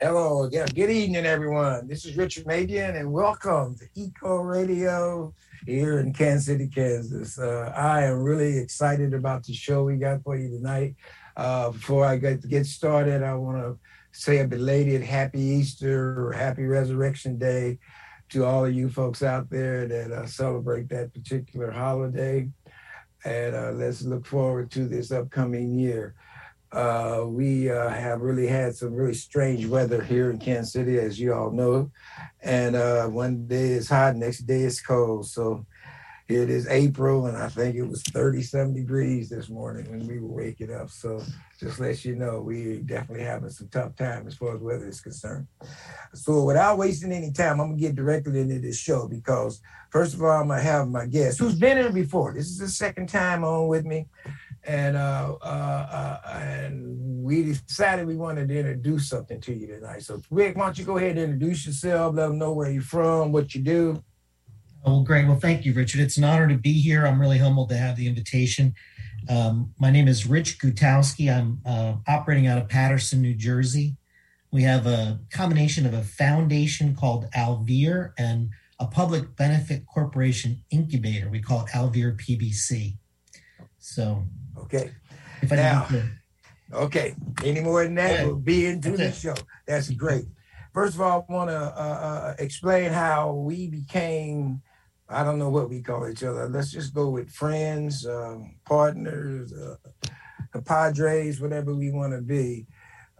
Hello, yeah, good evening, everyone. This is Richard Mabion, and welcome to Eco Radio here in Kansas City, Kansas. Uh, I am really excited about the show we got for you tonight. Uh, before I get get started, I want to say a belated Happy Easter or Happy Resurrection Day to all of you folks out there that uh, celebrate that particular holiday. And uh, let's look forward to this upcoming year. Uh, we uh, have really had some really strange weather here in Kansas City, as you all know. And uh, one day it's hot, next day it's cold. So it is April, and I think it was 37 degrees this morning when we were waking up. So just let you know, we definitely having some tough time as far as weather is concerned. So without wasting any time, I'm gonna get directly into this show because first of all, I'm gonna have my guest who's been here before. This is the second time on with me and uh, uh, uh, and we decided we wanted to introduce something to you tonight. So, Rick, why don't you go ahead and introduce yourself? Let them know where you're from, what you do. Oh, well, great. Well, thank you, Richard. It's an honor to be here. I'm really humbled to have the invitation. Um, my name is Rich Gutowski. I'm uh, operating out of Paterson, New Jersey. We have a combination of a foundation called Alvear and a public benefit corporation incubator. We call it Alvear PBC. So Okay. If now, okay. Any more than that, we'll be into the show. That's great. First of all, I want to uh, uh, explain how we became. I don't know what we call each other. Let's just go with friends, um, partners, uh, compadres, whatever we want to be.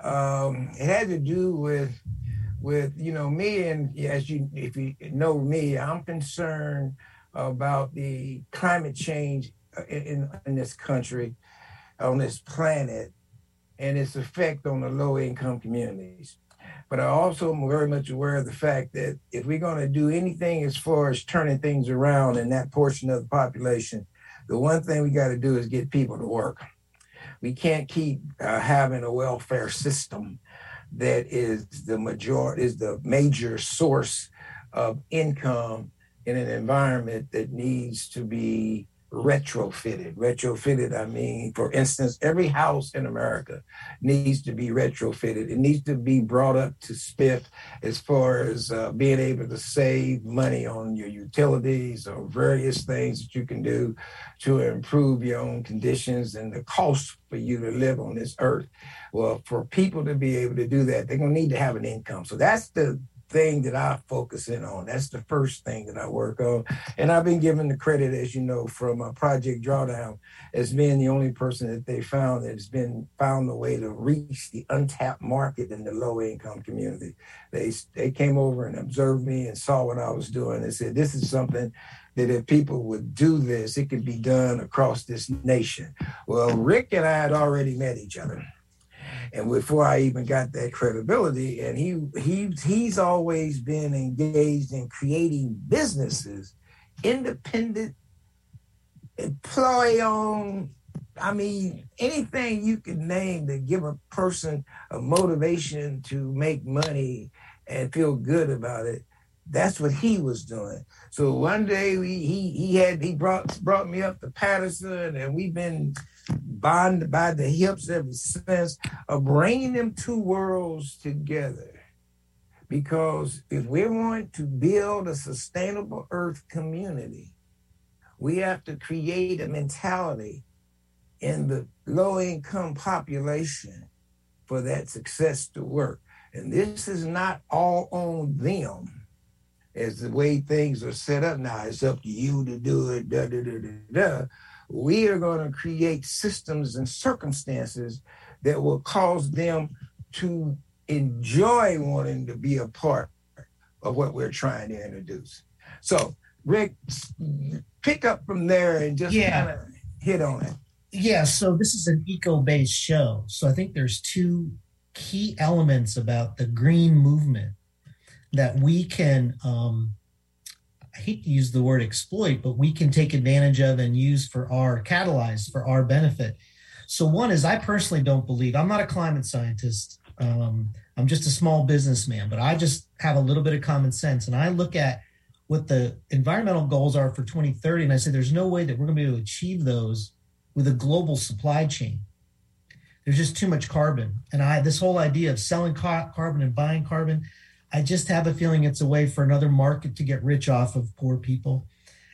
Um, it had to do with with you know me and as you if you know me, I'm concerned about the climate change in, in this country, on this planet, and its effect on the low income communities. But I also am very much aware of the fact that if we're going to do anything as far as turning things around in that portion of the population, the one thing we got to do is get people to work. We can't keep uh, having a welfare system that is the major is the major source of income in an environment that needs to be retrofitted. Retrofitted, I mean, for instance, every house in America needs to be retrofitted. It needs to be brought up to spiff as far as uh, being able to save money on your utilities or various things that you can do to improve your own conditions and the cost for you to live on this earth. Well, for people to be able to do that, they're going to need to have an income. So that's the thing that I focus in on. That's the first thing that I work on. And I've been given the credit, as you know, from uh, Project Drawdown as being the only person that they found that has been found a way to reach the untapped market in the low income community. They, they came over and observed me and saw what I was doing and said, this is something that if people would do this, it could be done across this nation. Well, Rick and I had already met each other and before I even got that credibility, and he he he's always been engaged in creating businesses, independent, employee owned. I mean, anything you could name to give a person a motivation to make money and feel good about it. That's what he was doing. So one day we, he he had he brought brought me up to Paterson, and we've been bonded by the hips ever since of bringing them two worlds together. Because if we want to build a sustainable earth community, we have to create a mentality in the low income population for that success to work. And this is not all on them as the way things are set up now. It's up to you to do it, da da da da da we are going to create systems and circumstances that will cause them to enjoy wanting to be a part of what we're trying to introduce. So, Rick, pick up from there and just yeah. kind of hit on it. Yeah, so this is an eco based show. So, I think there's two key elements about the green movement that we can um, I hate to use the word exploit, but we can take advantage of and use for our catalyze for our benefit. So one is I personally don't believe I'm not a climate scientist. Um, I'm just a small businessman, but I just have a little bit of common sense, and I look at what the environmental goals are for 2030, and I say there's no way that we're going to be able to achieve those with a global supply chain. There's just too much carbon. And I this whole idea of selling car- carbon and buying carbon, I just have a feeling it's a way for another market to get rich off of poor people.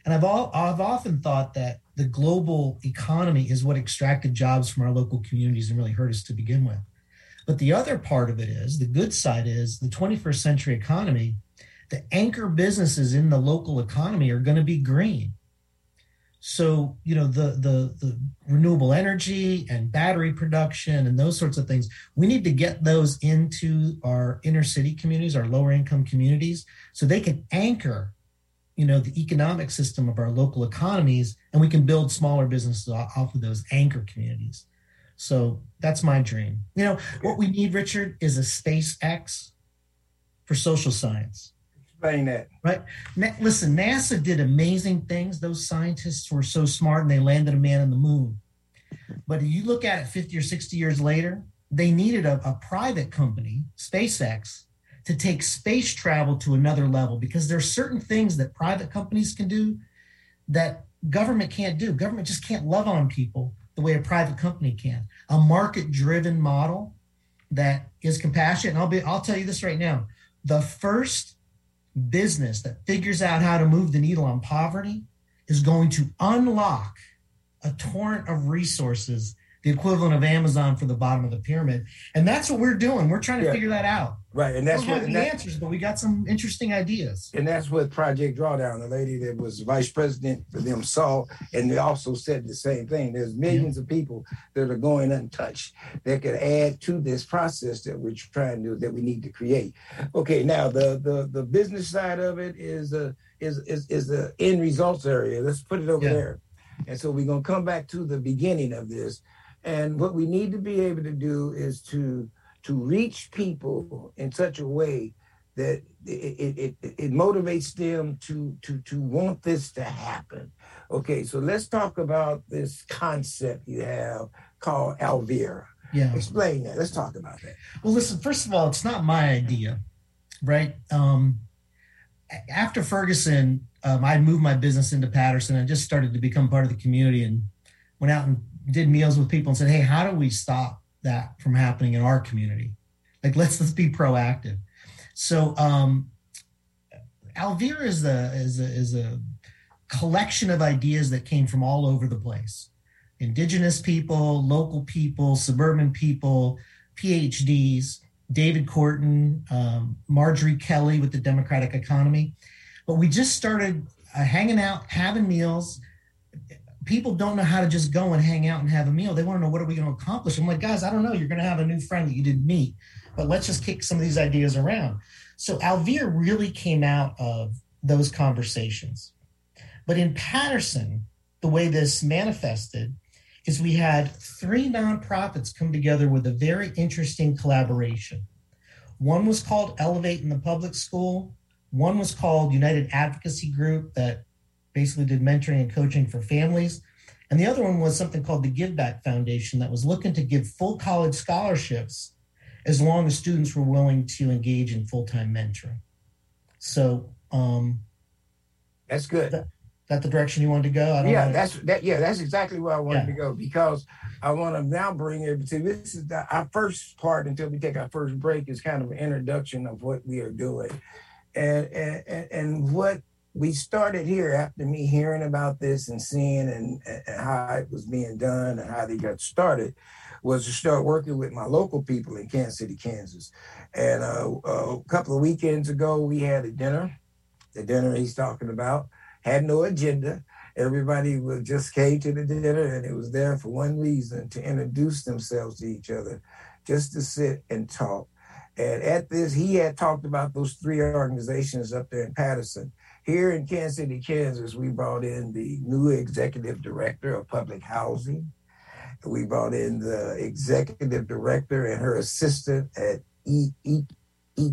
And I've all I've often thought that the global economy is what extracted jobs from our local communities and really hurt us to begin with. But the other part of it is the good side is the 21st century economy, the anchor businesses in the local economy are going to be green. So, you know, the, the the renewable energy and battery production and those sorts of things, we need to get those into our inner city communities, our lower income communities, so they can anchor you know the economic system of our local economies and we can build smaller businesses off of those anchor communities. So that's my dream. You know what we need richard is a spacex for social science explain that right Na- listen nasa did amazing things those scientists were so smart and they landed a man on the moon but if you look at it 50 or 60 years later they needed a, a private company spacex to take space travel to another level because there are certain things that private companies can do that government can't do. Government just can't love on people the way a private company can. A market driven model that is compassionate. And I'll be I'll tell you this right now. The first business that figures out how to move the needle on poverty is going to unlock a torrent of resources the equivalent of Amazon for the bottom of the pyramid. And that's what we're doing. We're trying to yeah. figure that out. Right. And that's we don't what have the answers, but we got some interesting ideas. And that's what Project Drawdown, the lady that was vice president for them saw, and they also said the same thing. There's millions of people that are going untouched that could add to this process that we're trying to that we need to create. Okay, now the the the business side of it is a is is is the end results area. Let's put it over yeah. there. And so we're gonna come back to the beginning of this and what we need to be able to do is to to reach people in such a way that it, it, it, it, motivates them to, to, to want this to happen. Okay, so let's talk about this concept you have called Alvear. Yeah. Explain that. Let's talk about that. Well, listen, first of all, it's not my idea, right? Um, after Ferguson, um, I moved my business into Paterson. I just started to become part of the community and went out and did meals with people and said, "Hey, how do we stop that from happening in our community? Like, let's let's be proactive." So, um, Alvear is a is a is a collection of ideas that came from all over the place: indigenous people, local people, suburban people, PhDs, David Korten, um, Marjorie Kelly with the Democratic Economy. But we just started uh, hanging out, having meals people don't know how to just go and hang out and have a meal. They want to know what are we going to accomplish. I'm like, guys, I don't know. You're going to have a new friend that you didn't meet, but let's just kick some of these ideas around. So Alvear really came out of those conversations. But in Paterson, the way this manifested is we had three nonprofits come together with a very interesting collaboration. One was called Elevate in the Public School. One was called United Advocacy Group that basically did mentoring and coaching for families. And the other one was something called the Give Back Foundation that was looking to give full college scholarships as long as students were willing to engage in full time mentoring. So, um, that's good. That, that the direction you wanted to go? yeah, that's that. Yeah, that's exactly where I wanted yeah. to go because I want to now bring it to this is the, our first part until we take our first break is kind of an introduction of what we are doing, and and and what we started here after me hearing about this and seeing and, and, how it was being done and how they got started was to start working with my local people in Kansas City, Kansas. And uh, a couple of weekends ago, we had a dinner. The dinner he's talking about had no agenda. Everybody was just came to the dinner, and it was there for one reason: to introduce themselves to each other, just to sit and talk. And at this, he had talked about those three organizations up there in Paterson here in Kansas City, Kansas, we brought in the new executive director of public housing. We brought in the executive director and her assistant at E, e, e,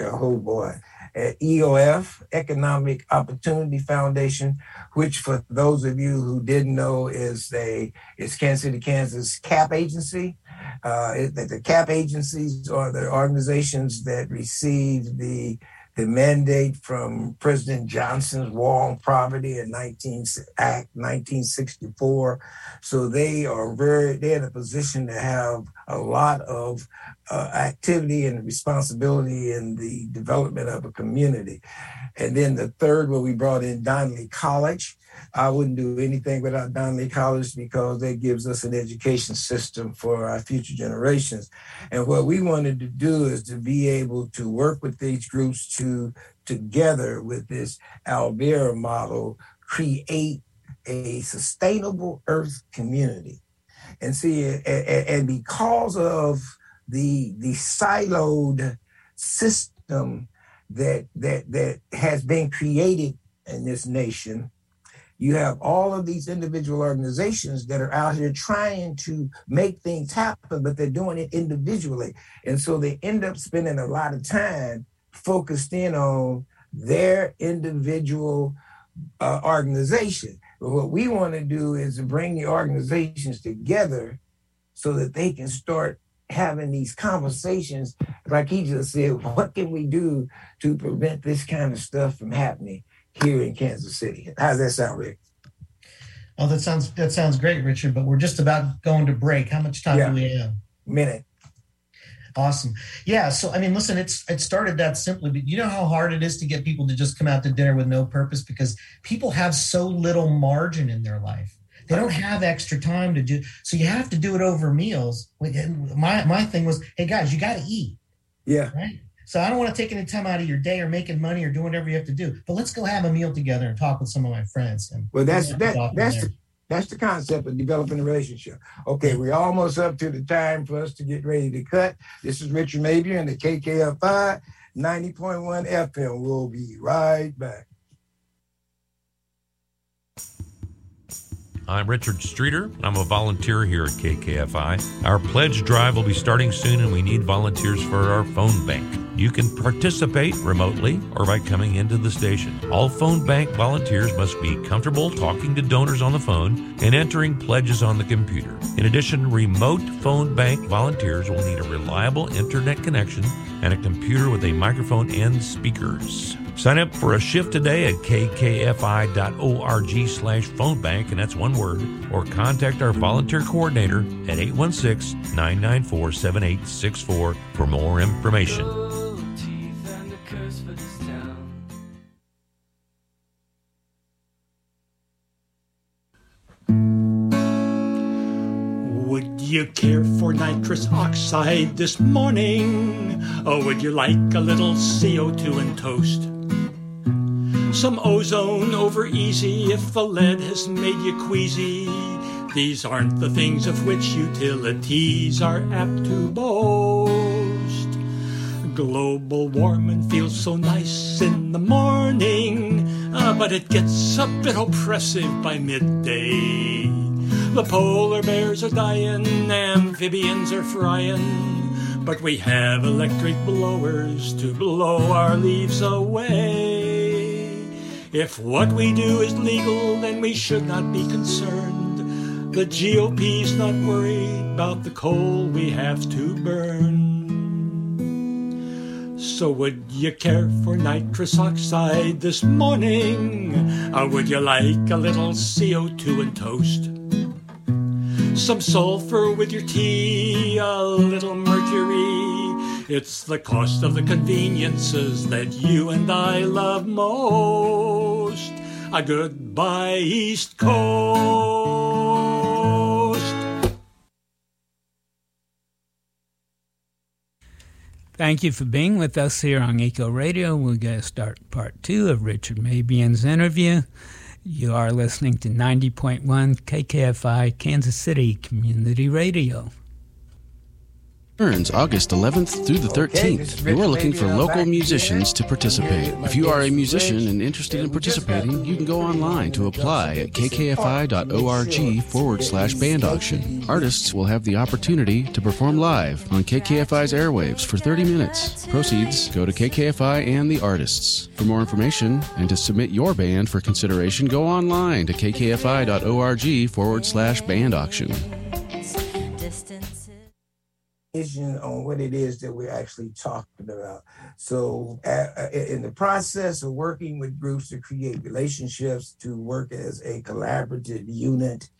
oh boy, at EOF, Economic Opportunity Foundation, which for those of you who didn't know is a is Kansas City, Kansas CAP agency. Uh, the CAP agencies are the organizations that receive the the mandate from President Johnson's War on Poverty in 19 Act 1964. So they are very they're in a position to have a lot of uh, activity and responsibility in the development of a community. And then the third, where we brought in Donnelly College. I wouldn't do anything without Donnelly College because that gives us an education system for our future generations. And what we wanted to do is to be able to work with these groups to, together with this Alvear model, create a sustainable earth community. And see, and because of the, the siloed system that, that, that has been created in this nation, you have all of these individual organizations that are out here trying to make things happen, but they're doing it individually. And so they end up spending a lot of time focused in on their individual uh, organization. But what we want to do is bring the organizations together so that they can start having these conversations. Like he just said, what can we do to prevent this kind of stuff from happening? Here in Kansas City. How's that sound, Rick? Oh, that sounds that sounds great, Richard. But we're just about going to break. How much time yeah. do we have? Minute. Awesome. Yeah. So I mean, listen, it's it started that simply, but you know how hard it is to get people to just come out to dinner with no purpose because people have so little margin in their life. They don't have extra time to do so you have to do it over meals. My my thing was, hey guys, you gotta eat. Yeah. Right. So I don't want to take any time out of your day or making money or doing whatever you have to do. But let's go have a meal together and talk with some of my friends. And well, that's that, that's the, that's the concept of developing a relationship. Okay, we're almost up to the time for us to get ready to cut. This is Richard Mabion and the KKFI 90.1 FM. We'll be right back. I'm Richard Streeter. I'm a volunteer here at KKFI. Our pledge drive will be starting soon, and we need volunteers for our phone bank. You can participate remotely or by coming into the station. All phone bank volunteers must be comfortable talking to donors on the phone and entering pledges on the computer. In addition, remote phone bank volunteers will need a reliable internet connection and a computer with a microphone and speakers. Sign up for a shift today at kkfi.org slash phone bank, and that's one word, or contact our volunteer coordinator at 816-994-7864 for more information. You care for nitrous oxide this morning? Or would you like a little CO2 and toast? Some ozone over easy if the lead has made you queasy. These aren't the things of which utilities are apt to boast. Global warming feels so nice in the morning, uh, but it gets a bit oppressive by midday. The polar bears are dying, amphibians are frying, but we have electric blowers to blow our leaves away. If what we do is legal, then we should not be concerned. The GOP's not worried about the coal we have to burn. So would you care for nitrous oxide this morning? Or would you like a little CO2 and toast? Some sulfur with your tea, a little mercury it's the cost of the conveniences that you and I love most. A goodbye, East Coast. Thank you for being with us here on Eco Radio. We're going to start part two of Richard Mabion's interview. You are listening to 90.1 KKFI Kansas City Community Radio. Burns August 11th through the 13th. Okay, we're looking for local musicians to participate. If you are a musician and interested in participating, you can go online to apply at kkfi.org forward slash band auction. Artists will have the opportunity to perform live on KKFI's airwaves for 30 minutes. Proceeds go to KKFI and the artists. For more information and to submit your band for consideration, go online to kkfi.org forward slash band auction. On what it is that we're actually talking about. So, uh, in the process of working with groups to create relationships, to work as a collaborative unit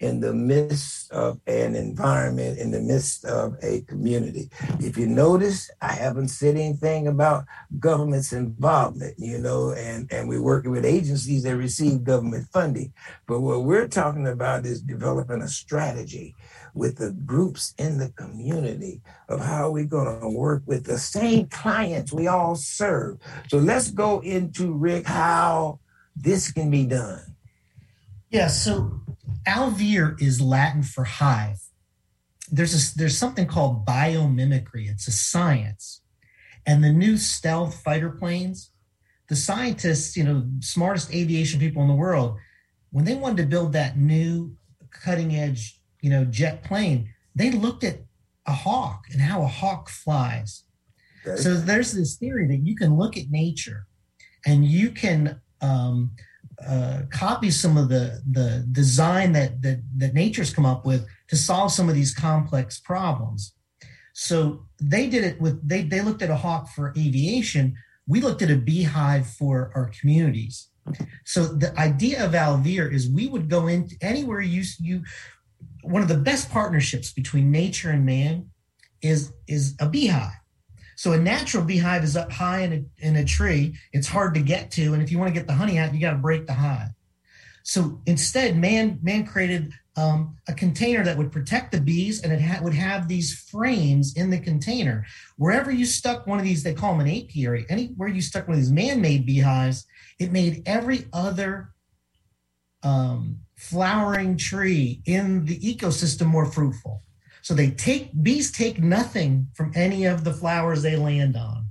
in the midst of an environment, in the midst of a community. If you notice, I haven't said anything about government's involvement, you know, and, and we're working with agencies that receive government funding. But what we're talking about is developing a strategy with the groups in the community of how we're going to work with the same clients we all serve. So let's go into, Rick, how this can be done. Yeah, so alvear is Latin for hive. There's a, there's something called biomimicry. It's a science, and the new stealth fighter planes. The scientists, you know, smartest aviation people in the world, when they wanted to build that new cutting edge, you know, jet plane, they looked at a hawk and how a hawk flies. Okay. So there's this theory that you can look at nature and you can um, uh, copy some of the the design that, that that nature's come up with to solve some of these complex problems. So they did it with they they looked at a hawk for aviation. We looked at a beehive for our communities. So the idea of alvear is we would go into anywhere you you one of the best partnerships between nature and man is is a beehive so a natural beehive is up high in a, in a tree. It's hard to get to. And if you want to get the honey out, you got to break the hive. So instead, man, man created um, a container that would protect the bees and it ha- would have these frames in the container. Wherever you stuck one of these, they call them an apiary, anywhere you stuck one of these man made beehives, it made every other um, flowering tree in the ecosystem more fruitful. So they take bees take nothing from any of the flowers they land on.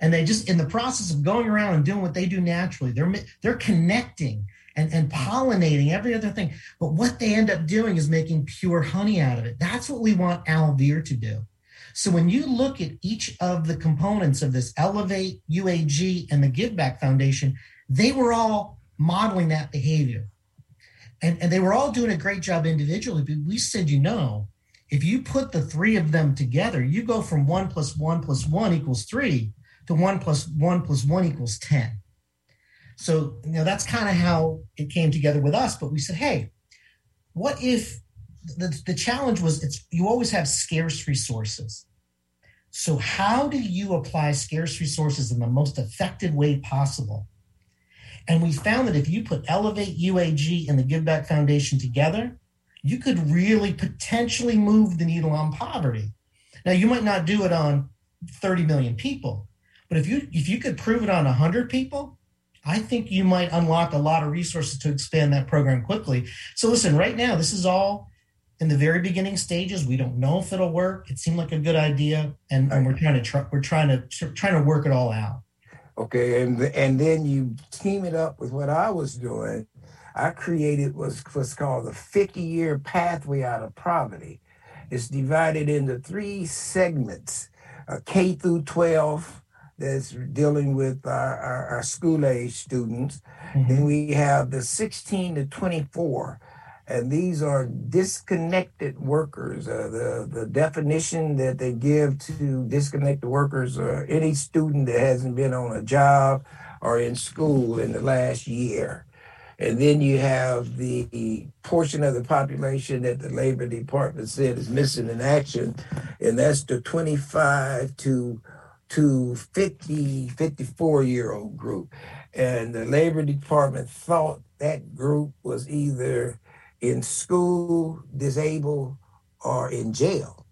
And they just in the process of going around and doing what they do naturally, they're they're connecting and, and pollinating every other thing. But what they end up doing is making pure honey out of it. That's what we want alvear to do. So when you look at each of the components of this Elevate, UAG, and the Give Back Foundation, they were all modeling that behavior. And, and they were all doing a great job individually, but we said, you know, if you put the three of them together, you go from one plus one plus one equals three to one plus one plus one equals 10. So, you know, that's kind of how it came together with us. But we said, hey, what if the, the challenge was it's you always have scarce resources. So, how do you apply scarce resources in the most effective way possible? And we found that if you put Elevate UAG and the Give Back Foundation together, you could really potentially move the needle on poverty. Now, you might not do it on 30 million people, but if you if you could prove it on 100 people, I think you might unlock a lot of resources to expand that program quickly. So listen, right now this is all in the very beginning stages. We don't know if it'll work. It seemed like a good idea, and, and we're trying to try, we're trying to trying to work it all out. Okay, and and then you team it up with what I was doing I created was what's called the 50 year pathway out of poverty. It's divided into three segments uh, K through 12, that's dealing with our, our, our school age students. Mm-hmm. Then we have the 16 to 24, and these are disconnected workers. Uh, the, the definition that they give to disconnected workers are any student that hasn't been on a job or in school in the last year. And then you have the portion of the population that the Labor Department said is missing in action, and that's the 25 to to 50, 54 year old group. And the Labor Department thought that group was either in school, disabled, or in jail.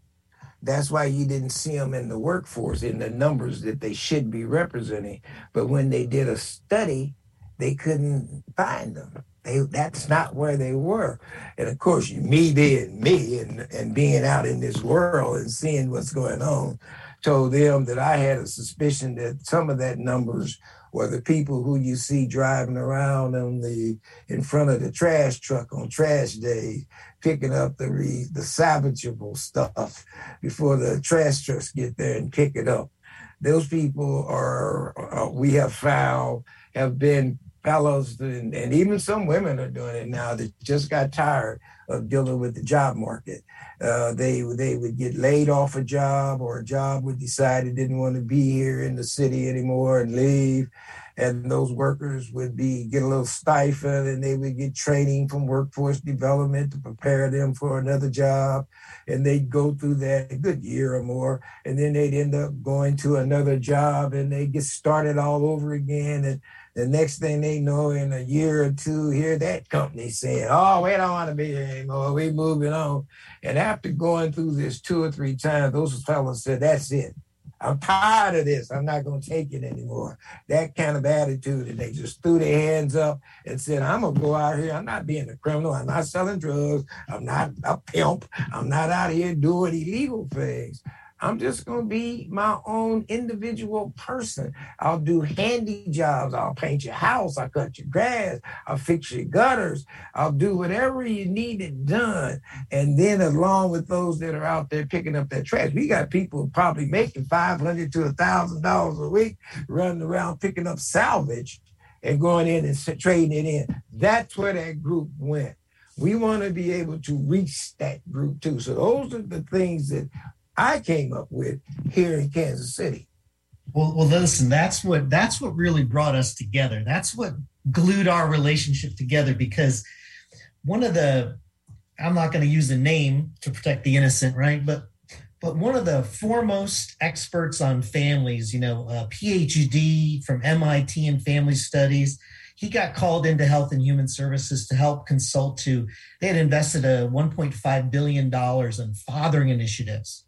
That's why you didn't see them in the workforce in the numbers that they should be representing. But when they did a study, they couldn't find them. They, that's not where they were. And of course, me being me and, and being out in this world and seeing what's going on told them that I had a suspicion that some of that numbers were the people who you see driving around on the in front of the trash truck on trash day, picking up the re, the salvageable stuff before the trash trucks get there and pick it up. Those people are, are we have found have been fellows and, and even some women are doing it now that just got tired of dealing with the job market. Uh, they they would get laid off a job, or a job would decide it didn't want to be here in the city anymore and leave and those workers would be get a little stifled and they would get training from workforce development to prepare them for another job and they'd go through that a good year or more and then they'd end up going to another job and they get started all over again and the next thing they know in a year or two here that company saying oh we don't want to be here anymore we moving on. And after going through this two or three times those fellows said that's it I'm tired of this. I'm not going to take it anymore. That kind of attitude. And they just threw their hands up and said, I'm going to go out here. I'm not being a criminal. I'm not selling drugs. I'm not a pimp. I'm not out here doing illegal things. I'm just going to be my own individual person. I'll do handy jobs. I'll paint your house. I'll cut your grass. I'll fix your gutters. I'll do whatever you need it done. And then, along with those that are out there picking up that trash, we got people probably making 500 to a $1,000 a week running around picking up salvage and going in and trading it in. That's where that group went. We want to be able to reach that group too. So those are the things that I came up with here in Kansas City. Well, well, listen, that's what that's what really brought us together. That's what glued our relationship together because one of the I'm not going to use a name to protect the innocent, right? But but one of the foremost experts on families, you know, uh, a PhD from MIT in family studies, he got called into Health and Human Services to help consult to. They had invested a 1.5 billion dollars in fathering initiatives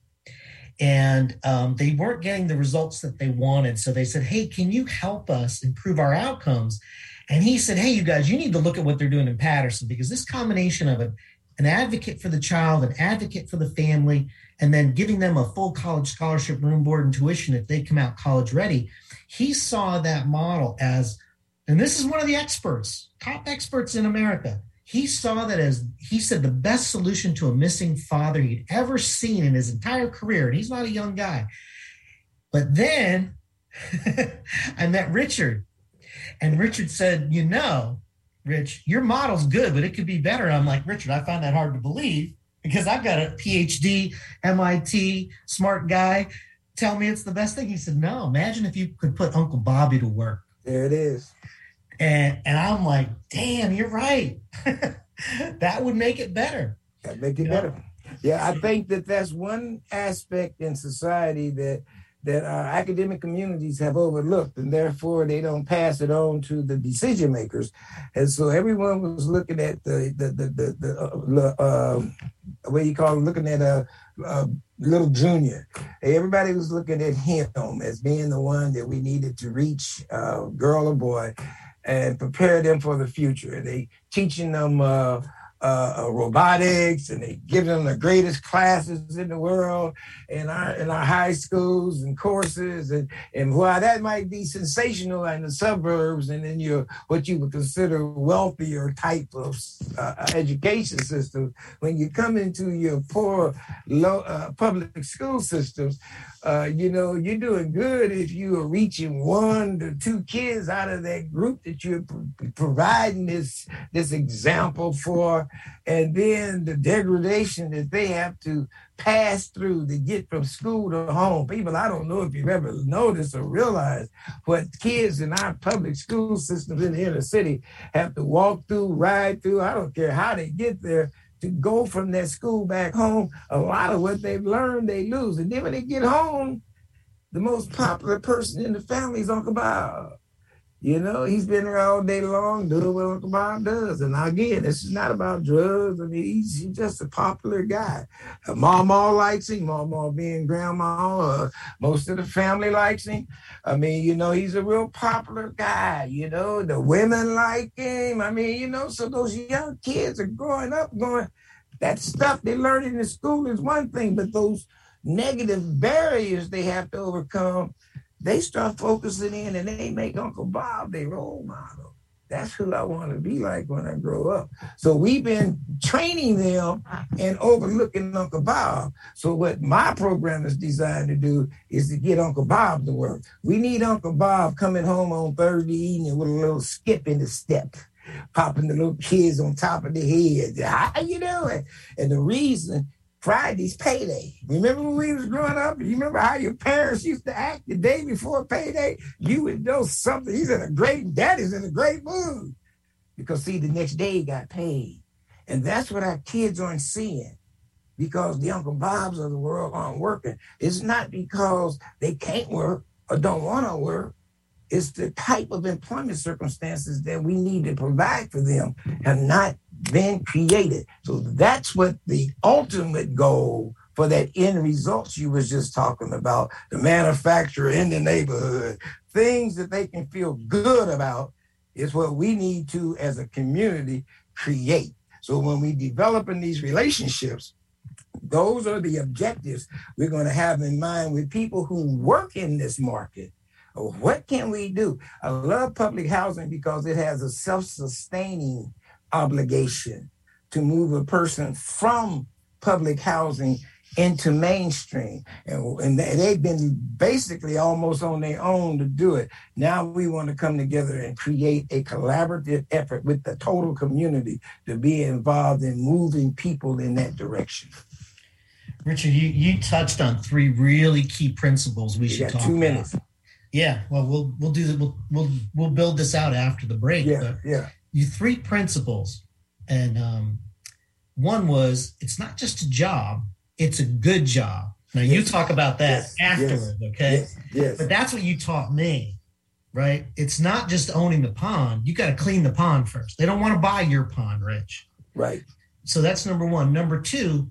and um, they weren't getting the results that they wanted. So they said, Hey, can you help us improve our outcomes? And he said, Hey, you guys, you need to look at what they're doing in Paterson because this combination of an advocate for the child, an advocate for the family, and then giving them a full college scholarship, room, board, and tuition if they come out college ready. He saw that model as, and this is one of the experts, top experts in America he saw that as he said the best solution to a missing father he'd ever seen in his entire career. And he's not a young guy. But then I met Richard, and Richard said, You know, Rich, your model's good, but it could be better. And I'm like, Richard, I find that hard to believe because I've got a PhD, MIT, smart guy. Tell me it's the best thing. He said, No, imagine if you could put Uncle Bobby to work. There it is. And and I'm like, damn, you're right. that would make it better. That make it you better. Know? Yeah, I think that that's one aspect in society that that our academic communities have overlooked, and therefore they don't pass it on to the decision makers. And so everyone was looking at the the the the, the uh, uh, what you call it, looking at a, a little junior. Everybody was looking at him as being the one that we needed to reach, uh, girl or boy and prepare them for the future. They teaching them uh, uh, uh, robotics and they give them the greatest classes in the world in our in our high schools and courses and and while that might be sensational in the suburbs and in your what you would consider wealthier type of uh, education system when you come into your poor low uh, public school systems uh, you know, you're doing good if you are reaching one to two kids out of that group that you're providing this this example for, and then the degradation that they have to pass through to get from school to home. People, I don't know if you've ever noticed or realized what kids in our public school systems in the inner city have to walk through, ride through. I don't care how they get there to go from their school back home, a lot of what they've learned they lose. And then when they get home, the most popular person in the family is Uncle Bob. You know, he's been there all day long doing what Uncle Bob does. And again, this is not about drugs. I mean, he's, he's just a popular guy. Uh, Mama likes him, Mama being grandma. Uh, most of the family likes him. I mean, you know, he's a real popular guy. You know, the women like him. I mean, you know, so those young kids are growing up going, that stuff they learn in the school is one thing, but those negative barriers they have to overcome they start focusing in and they make Uncle Bob their role model. That's who I want to be like when I grow up. So we've been training them and overlooking Uncle Bob. So what my program is designed to do is to get Uncle Bob to work. We need Uncle Bob coming home on Thursday evening with a little skip in the step popping the little kids on top of the head. How you doing? And the reason Friday's payday. Remember when we was growing up? You remember how your parents used to act the day before payday? You would know something. He's in a great, daddy's in a great mood. Because see, the next day he got paid. And that's what our kids aren't seeing because the Uncle Bobs of the world aren't working. It's not because they can't work or don't want to work. It's the type of employment circumstances that we need to provide for them have not been created. So that's what the ultimate goal for that end results you was just talking about, the manufacturer in the neighborhood, things that they can feel good about is what we need to, as a community, create. So when we develop in these relationships, those are the objectives we're going to have in mind with people who work in this market. What can we do? I love public housing because it has a self sustaining obligation to move a person from public housing into mainstream. And, and they've been basically almost on their own to do it. Now we want to come together and create a collaborative effort with the total community to be involved in moving people in that direction. Richard, you, you touched on three really key principles we you should talk two minutes. About. Yeah, well, we'll we'll do that. We'll we'll we'll build this out after the break. Yeah, yeah. You three principles, and um, one was it's not just a job; it's a good job. Now yes. you talk about that yes. afterward, yes. okay? Yes. yes. But that's what you taught me, right? It's not just owning the pond. You got to clean the pond first. They don't want to buy your pond, Rich. Right. So that's number one. Number two,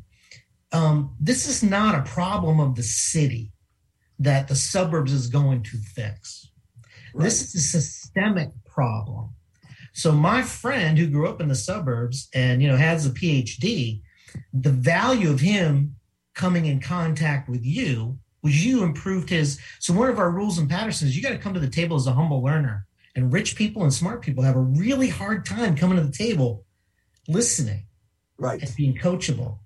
um, this is not a problem of the city that the suburbs is going to fix. Right. This is a systemic problem. So my friend who grew up in the suburbs and you know has a PhD, the value of him coming in contact with you was you improved his. So one of our rules in Paterson is you got to come to the table as a humble learner. And rich people and smart people have a really hard time coming to the table, listening, right, and being coachable.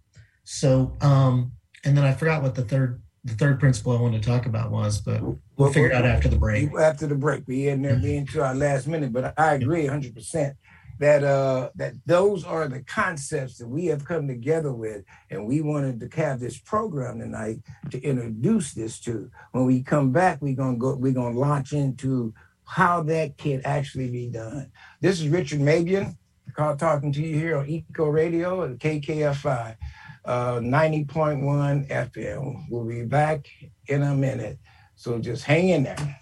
So, um, and then I forgot what the third the third principle I wanted to talk about was, but we'll, figure it out after the break. After the break, we in there being to our last minute, but I agree 100 percent that uh that those are the concepts that we have come together with, and we wanted to have this program tonight to introduce this to. When we come back, we're gonna go. We're gonna launch into how that can actually be done. This is Richard Mabion, talking to you here on Eco Radio and KKFI uh, 90.1 FM. We'll be back in a minute. So just hang in there.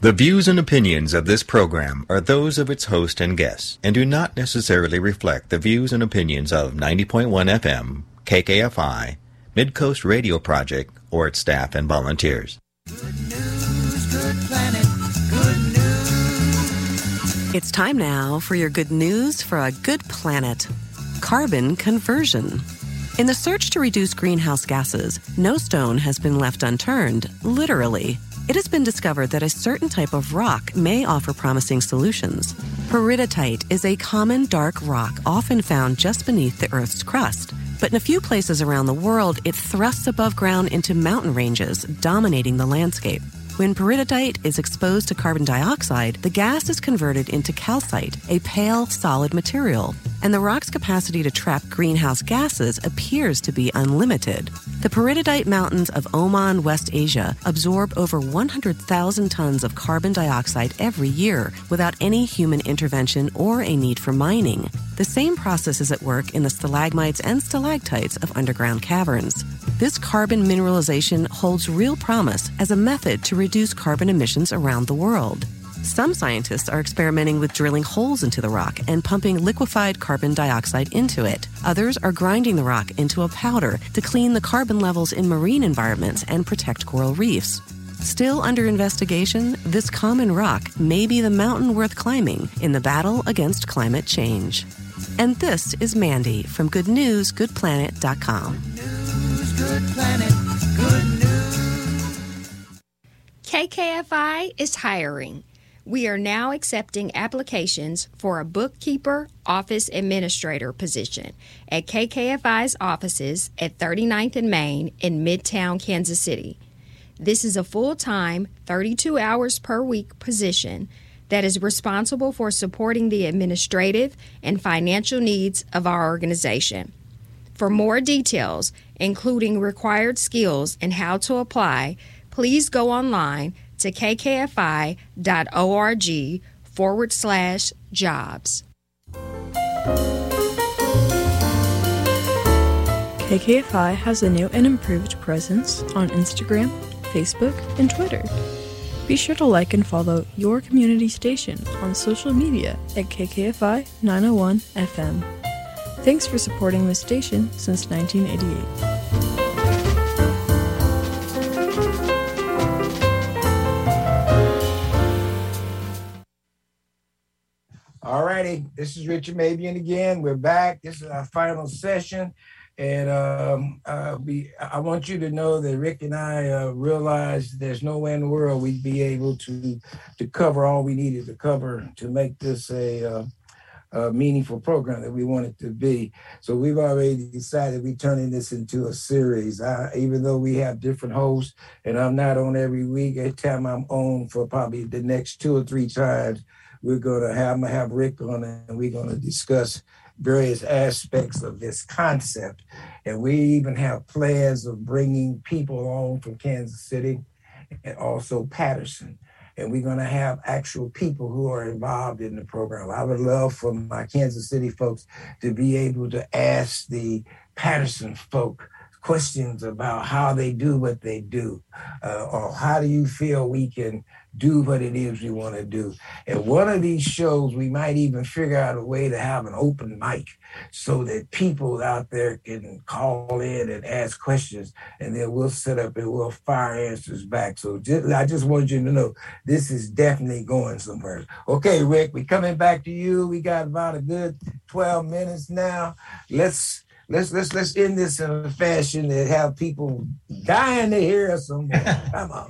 The views and opinions of this program are those of its host and guests and do not necessarily reflect the views and opinions of 90.1 FM, KKFI, Midcoast Radio Project, or its staff and volunteers. Good news, good planet, good news. It's time now for your good news for a good planet carbon conversion. In the search to reduce greenhouse gases, no stone has been left unturned, literally. It has been discovered that a certain type of rock may offer promising solutions. Peridotite is a common dark rock often found just beneath the Earth's crust. But in a few places around the world, it thrusts above ground into mountain ranges, dominating the landscape. When peridotite is exposed to carbon dioxide, the gas is converted into calcite, a pale, solid material, and the rock's capacity to trap greenhouse gases appears to be unlimited. The peridotite mountains of Oman, West Asia, absorb over 100,000 tons of carbon dioxide every year without any human intervention or a need for mining. The same process is at work in the stalagmites and stalactites of underground caverns. This carbon mineralization holds real promise as a method to reduce carbon emissions around the world. Some scientists are experimenting with drilling holes into the rock and pumping liquefied carbon dioxide into it. Others are grinding the rock into a powder to clean the carbon levels in marine environments and protect coral reefs. Still under investigation, this common rock may be the mountain worth climbing in the battle against climate change. And this is Mandy from GoodNewsGoodPlanet.com. Good Planet, KKFI is hiring. We are now accepting applications for a bookkeeper office administrator position at KKFI's offices at 39th and Main in Midtown Kansas City. This is a full time, 32 hours per week position that is responsible for supporting the administrative and financial needs of our organization. For more details, including required skills and how to apply, please go online to kkfi.org forward slash jobs. KKFI has a new and improved presence on Instagram, Facebook, and Twitter. Be sure to like and follow your community station on social media at KKFI 901 FM. Thanks for supporting this station since 1988. All righty, this is Richard Mabion again. We're back. This is our final session. And um, uh, we, I want you to know that Rick and I uh, realized there's no way in the world we'd be able to to cover all we needed to cover to make this a, uh, a meaningful program that we want it to be. So we've already decided we're turning this into a series. I, even though we have different hosts, and I'm not on every week. Every time I'm on for probably the next two or three times, we're gonna have I'm gonna have Rick on, and we're gonna discuss various aspects of this concept. And we even have plans of bringing people on from Kansas City and also Paterson. And we're going to have actual people who are involved in the program. I would love for my Kansas City folks to be able to ask the Paterson folk questions about how they do what they do, uh, or how do you feel we can do what it is we want to do. And one of these shows, we might even figure out a way to have an open mic so that people out there can call in and ask questions, and then we'll set up and we'll fire answers back. So just, I just want you to know this is definitely going somewhere. Okay, Rick, we coming back to you. We got about a good 12 minutes now. Let's let's let's let's end this in a fashion that have people dying to hear us some more. Come on.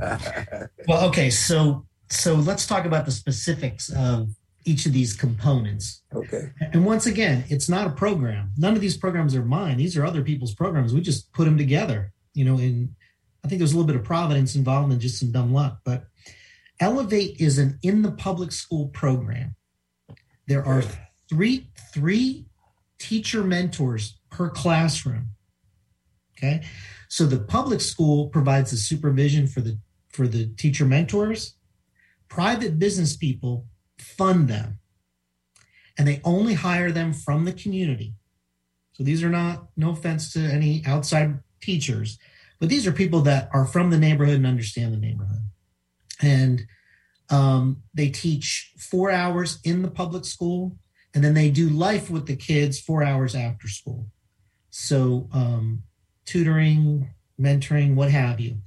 well, okay, so so let's talk about the specifics of each of these components. Okay. And once again, it's not a program. None of these programs are mine. These are other people's programs. We just put them together. You know, in I think there's a little bit of providence involved and just some dumb luck, but Elevate is an in the public school program. There are three three teacher mentors per classroom. Okay. So the public school provides the supervision for the for the teacher mentors. Private business people fund them. And they only hire them from the community. So these are not no offense to any outside teachers, but these are people that are from the neighborhood and understand the neighborhood. And um, they teach four hours in the public school and then they do life with the kids four hours after school. So, um, tutoring, mentoring, what have you.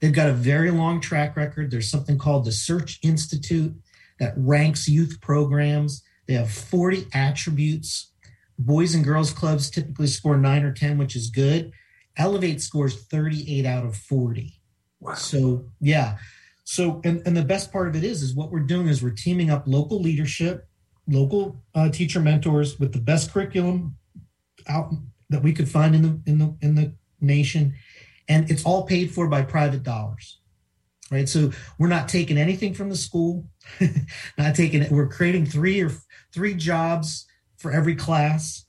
They've got a very long track record. There's something called the Search Institute that ranks youth programs. They have 40 attributes. Boys and girls clubs typically score nine or 10, which is good. Elevate scores 38 out of 40. Wow. So, yeah. So, and, and the best part of it is, is what we're doing is we're teaming up local leadership local uh, teacher mentors with the best curriculum out that we could find in the in the in the nation, and it's all paid for by private dollars. Right, so we're not taking anything from the school, not taking it. We're creating three or three jobs for every class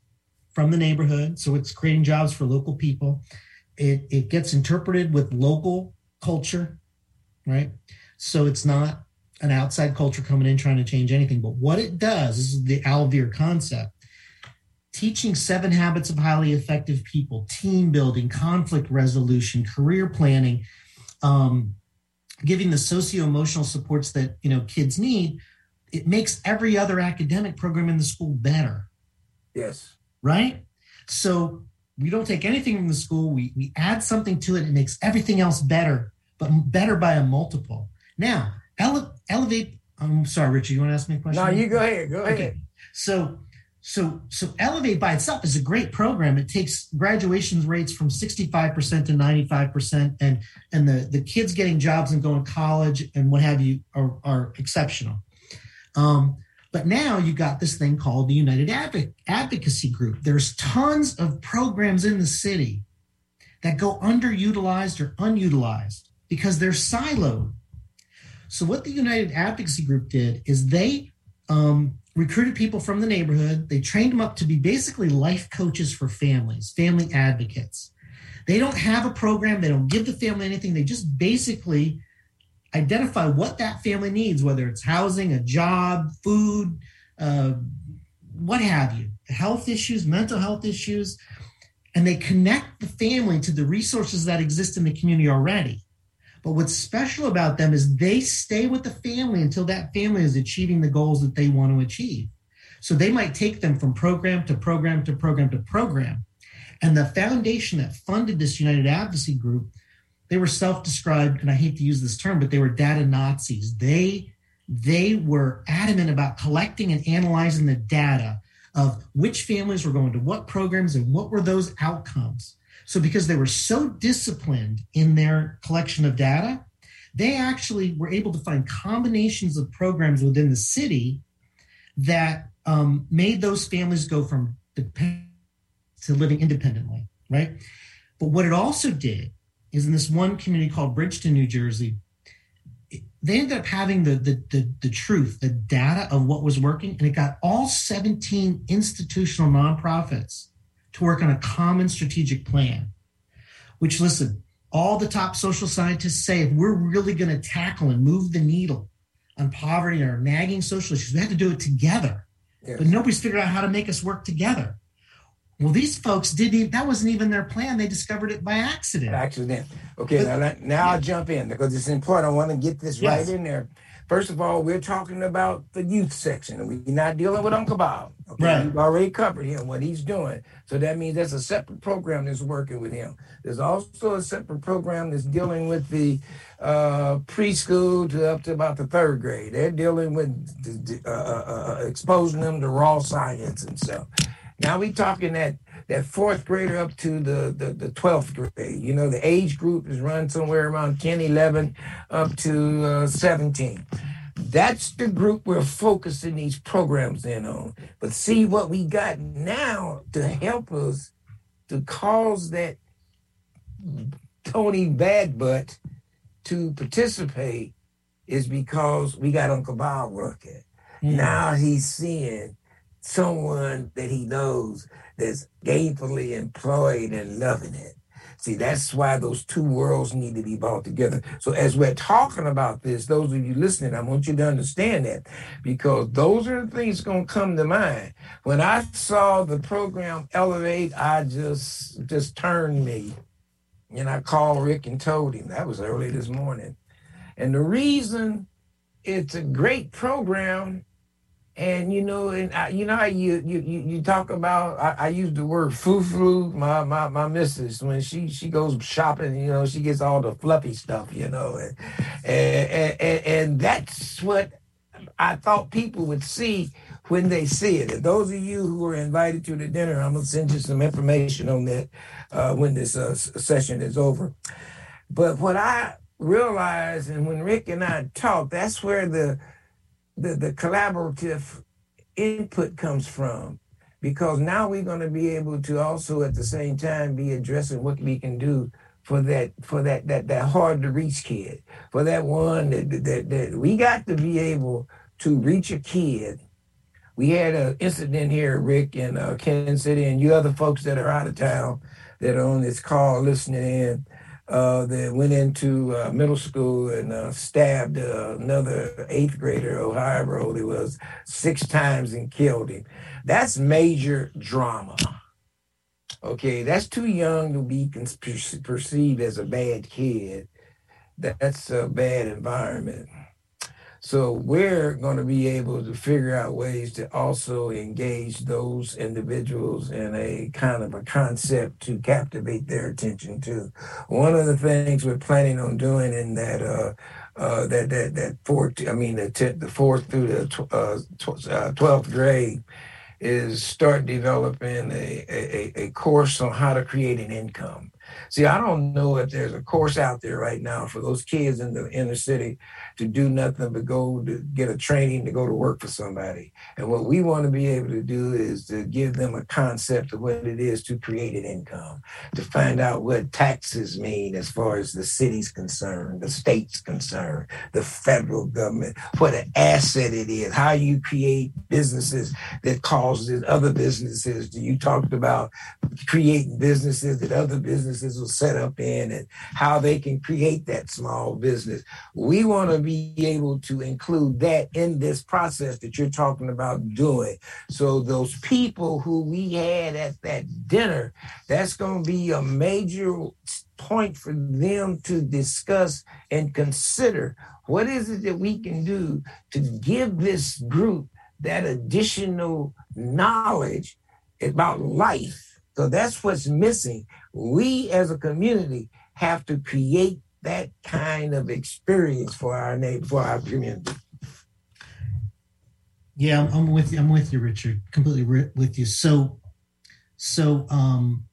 from the neighborhood. So it's creating jobs for local people. It it gets interpreted with local culture, right? So it's not an outside culture coming in trying to change anything. But what it does is the Alvear concept teaching seven habits of highly effective people, team building, conflict resolution, career planning, um, giving the socio emotional supports that you know kids need. It makes every other academic program in the school better. Yes. Right. So we don't take anything from the school. We we add something to it. It makes everything else better, but better by a multiple. Now, ele- elevate. I'm sorry, Richard. You want to ask me a question? No, you go ahead. Go ahead. Okay. So, so, so elevate by itself is a great program. It takes graduation rates from 65% to 95%, and and the the kids getting jobs and going to college and what have you are, are exceptional. Um, but now you got this thing called the United Advoc- Advocacy Group. There's tons of programs in the city that go underutilized or unutilized because they're siloed. So what the United Advocacy Group did is they um, recruited people from the neighborhood. They trained them up to be basically life coaches for families, family advocates. They don't have a program. They don't give the family anything. They just basically identify what that family needs, whether it's housing, a job, food, uh, what have you, health issues, mental health issues, and they connect the family to the resources that exist in the community already. But what's special about them is they stay with the family until that family is achieving the goals that they want to achieve. So they might take them from program to program to program to program. And the foundation that funded this United Advocacy Group, they were self-described, and I hate to use this term, but they were data Nazis. They they were adamant about collecting and analyzing the data of which families were going to what programs and what were those outcomes. So, because they were so disciplined in their collection of data, they actually were able to find combinations of programs within the city that um, made those families go from dependent to living independently, right? But what it also did is in this one community called Bridgeton, New Jersey, they ended up having the, the, the, the, truth, the data of what was working, and it got all 17 institutional nonprofits to work on a common strategic plan. Which, listen, all the top social scientists say if we're really going to tackle and move the needle on poverty or nagging social issues, we have to do it together. Yes. But nobody's figured out how to make us work together. Well, these folks didn't. Even, that wasn't even their plan. They discovered it by accident. Accident. Okay, but, now now yeah. I'll jump in because it's important. I want to get this yes. right in there. First of all, we're talking about the youth section. We're not dealing with Uncle Bob. Okay? Right. We've already covered him, what he's doing. So that means there's a separate program that's working with him. There's also a separate program that's dealing with the uh, preschool to up to about the third grade. They're dealing with uh, uh, uh, exposing them to raw science and stuff. Now we're talking that that fourth grader up to the, the, the 12th grade. You know, the age group is run somewhere around 10, 11, up to uh, 17. That's the group we're focusing these programs in on. But see what we got now to help us to cause that Tony Badbutt to participate is because we got Uncle Bob working. Mm. Now he's seeing someone that he knows that's gainfully employed and loving it. See, that's why those two worlds need to be brought together. So, as we're talking about this, those of you listening, I want you to understand that because those are the things going to come to mind. When I saw the program Elevate, I just just turned me, and I called Rick and told him that was early this morning. And the reason it's a great program and you know, and I, you know how you you you, talk about. I, I use the word foo foo. My my my missus when she she goes shopping, you know, she gets all the fluffy stuff, you know, and and and, and that's what I thought people would see when they see it. And those of you who are invited to the dinner, I'm gonna send you some information on that uh, when this uh, session is over. But what I realized, and when Rick and I talked, that's where the the, the collaborative input comes from because now we're going to be able to also at the same time be addressing what we can do for that for that that that hard to reach kid. For that one that that, that we got to be able to reach a kid. We had an incident here rick in uh, kansas city and you other folks that are out of town that are on this call listening in uh, that went into uh, middle school and uh, stabbed uh, another eighth grader or however old he was six times and killed him. That's major drama. Okay, that's too young to be perceived as a bad kid. That's a bad environment. So we're going to be able to figure out ways to also engage those individuals in a kind of a concept to captivate their attention too. One of the things we're planning on doing in that uh, uh, that that that fourth, I mean the t- the fourth through the uh, uh, twelfth grade is start developing a, a, a course on how to create an income. See, I don't know if there's a course out there right now for those kids in the inner city to do nothing but go to get a training to go to work for somebody. And what we want to be able to do is to give them a concept of what it is to create an income, to find out what taxes mean as far as the city's concerned, the state's concerned, the federal government, what an asset it is, how you create businesses that causes other businesses. You talked about creating businesses that other businesses will set up in and how they can create that small business. We want to be able to include that in this process that you're talking about doing. So those people who we had at that dinner, that's going to be a major point for them to discuss and consider what is it that we can do to give this group that additional knowledge about life. So that's what's missing. We as a community have to create that kind of experience for our neighbor, for our community. Yeah, I'm, I'm with you. I'm with you, Richard. Completely ri- with you. So, so um,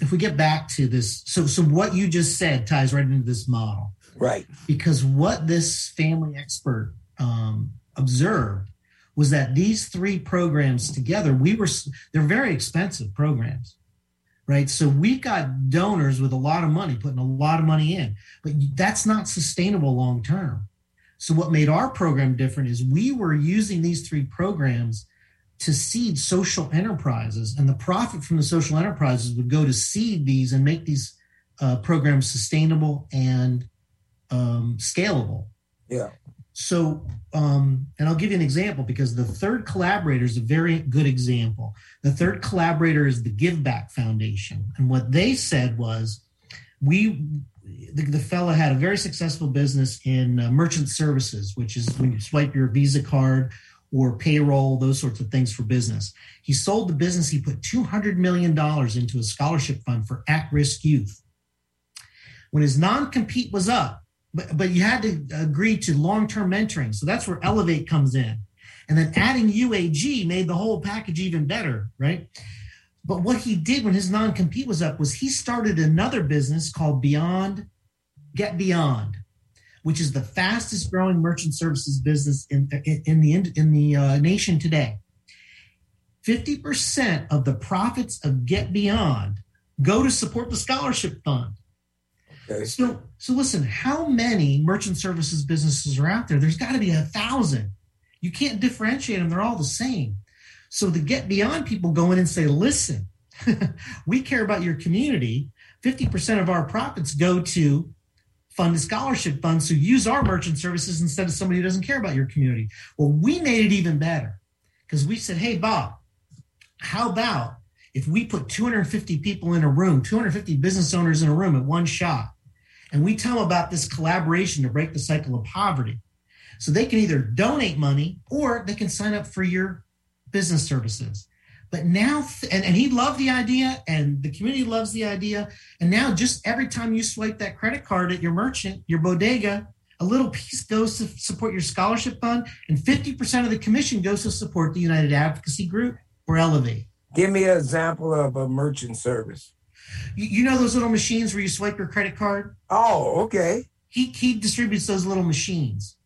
if we get back to this, so so what you just said ties right into this model, right? Because what this family expert um, observed was that these three programs together, we were they're very expensive programs right? So we got donors with a lot of money, putting a lot of money in, but that's not sustainable long term. So what made our program different is we were using these three programs to seed social enterprises, and the profit from the social enterprises would go to seed these and make these uh, programs sustainable and um, scalable. Yeah. So, um, and I'll give you an example because the third collaborator is a very good example. The third collaborator is the Give Back Foundation. And what they said was, we, the, the fellow had a very successful business in uh, merchant services, which is when you swipe your Visa card or payroll, those sorts of things for business. He sold the business, he put $200 million into a scholarship fund for at risk youth. When his non compete was up, but but you had to agree to long-term mentoring. So that's where Elevate comes in. And then adding UAG made the whole package even better, right? But what he did when his non-compete was up was he started another business called Beyond Get Beyond, which is the fastest growing merchant services business in, in the in the uh, nation today. 50% of the profits of Get Beyond go to support the scholarship fund. So, so listen, how many merchant services businesses are out there? There's got to be a thousand. You can't differentiate them. They're all the same. So to get beyond people go in and say, listen, we care about your community. 50% of our profits go to fund scholarship funds So use our merchant services instead of somebody who doesn't care about your community. Well, we made it even better because we said, hey, Bob, how about if we put 250 people in a room, 250 business owners in a room at one shot, and we tell them about this collaboration to break the cycle of poverty. So they can either donate money or they can sign up for your business services. But now, and, and he loved the idea, and the community loves the idea. And now, just every time you swipe that credit card at your merchant, your bodega, a little piece goes to support your scholarship fund, and 50% of the commission goes to support the United Advocacy Group or Elevate. Give me an example of a merchant service. You, know those little machines where you swipe your credit card? Oh, okay. He he distributes those little machines.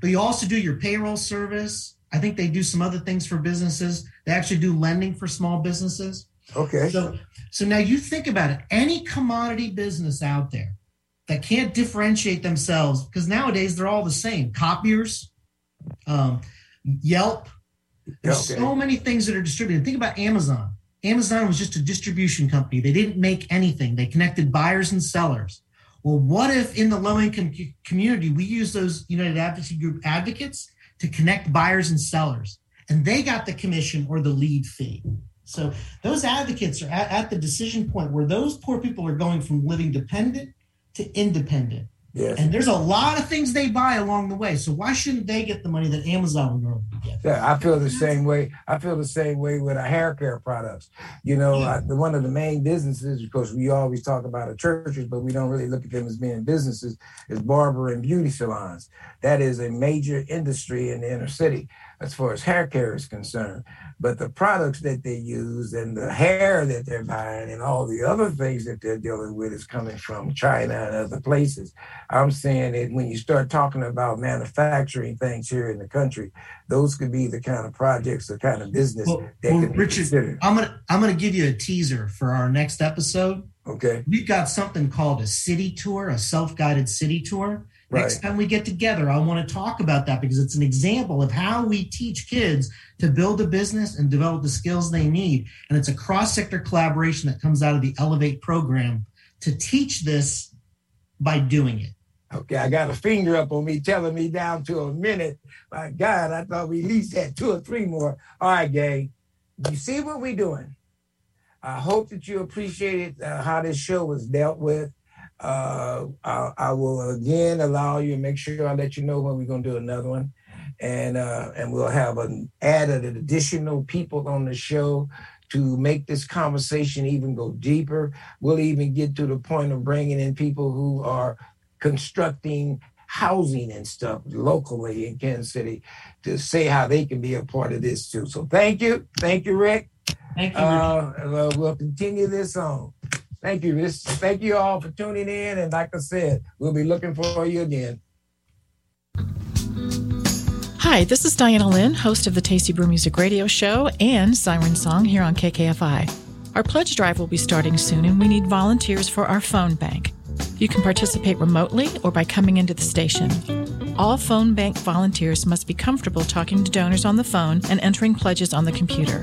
But you also do your payroll service. I think they do some other things for businesses. They actually do lending for small businesses. Okay. So so now you think about it. Any commodity business out there that can't differentiate themselves because nowadays they're all the same. Copiers, um, Yelp. There's okay. so many things that are distributed. Think about Amazon. Amazon was just a distribution company. They didn't make anything. They connected buyers and sellers. Well, what if in the low income community we use those United Advocacy Group advocates to connect buyers and sellers, and they got the commission or the lead fee? So those advocates are at, at the decision point where those poor people are going from living dependent to independent. Yes. And there's a lot of things they buy along the way. So why shouldn't they get the money that Amazon would normally get? Yeah, I feel the same way. I feel the same way with our hair care products. You know, yeah. I, the, one of the main businesses, because we always talk about the churches, but we don't really look at them as being businesses, is barber and beauty salons. That is a major industry in the inner city as far as hair care is concerned. But the products that they use and the hair that they're buying and all the other things that they're dealing with is coming from China and other places. I'm saying that when you start talking about manufacturing things here in the country, those could be the kind of projects, the kind of business well, that well, could Richard, considered. I'm gonna I'm gonna give you a teaser for our next episode. Okay. We've got something called a city tour, a self-guided city tour. Right. Next time we get together, I want to talk about that because it's an example of how we teach kids to build a business and develop the skills they need. And it's a cross sector collaboration that comes out of the Elevate program to teach this by doing it. Okay, I got a finger up on me telling me down to a minute. My God, I thought we at least had two or three more. All right, gang, you see what we're doing. I hope that you appreciated uh, how this show was dealt with. Uh, I, I, will again allow you and make sure I let you know when we're going to do another one, and uh, and we'll have an added additional people on the show to make this conversation even go deeper. We'll even get to the point of bringing in people who are constructing housing and stuff locally in Kansas City to say how they can be a part of this too. So thank you, thank you, Rick. Thank you. Uh, we'll continue this on. Thank you. This, thank you all for tuning in. And like I said, we'll be looking for you again. Hi, this is Diana Lynn, host of the Tasty Brew Music Radio Show and Siren Song here on KKFI. Our pledge drive will be starting soon, and we need volunteers for our phone bank. You can participate remotely or by coming into the station. All phone bank volunteers must be comfortable talking to donors on the phone and entering pledges on the computer.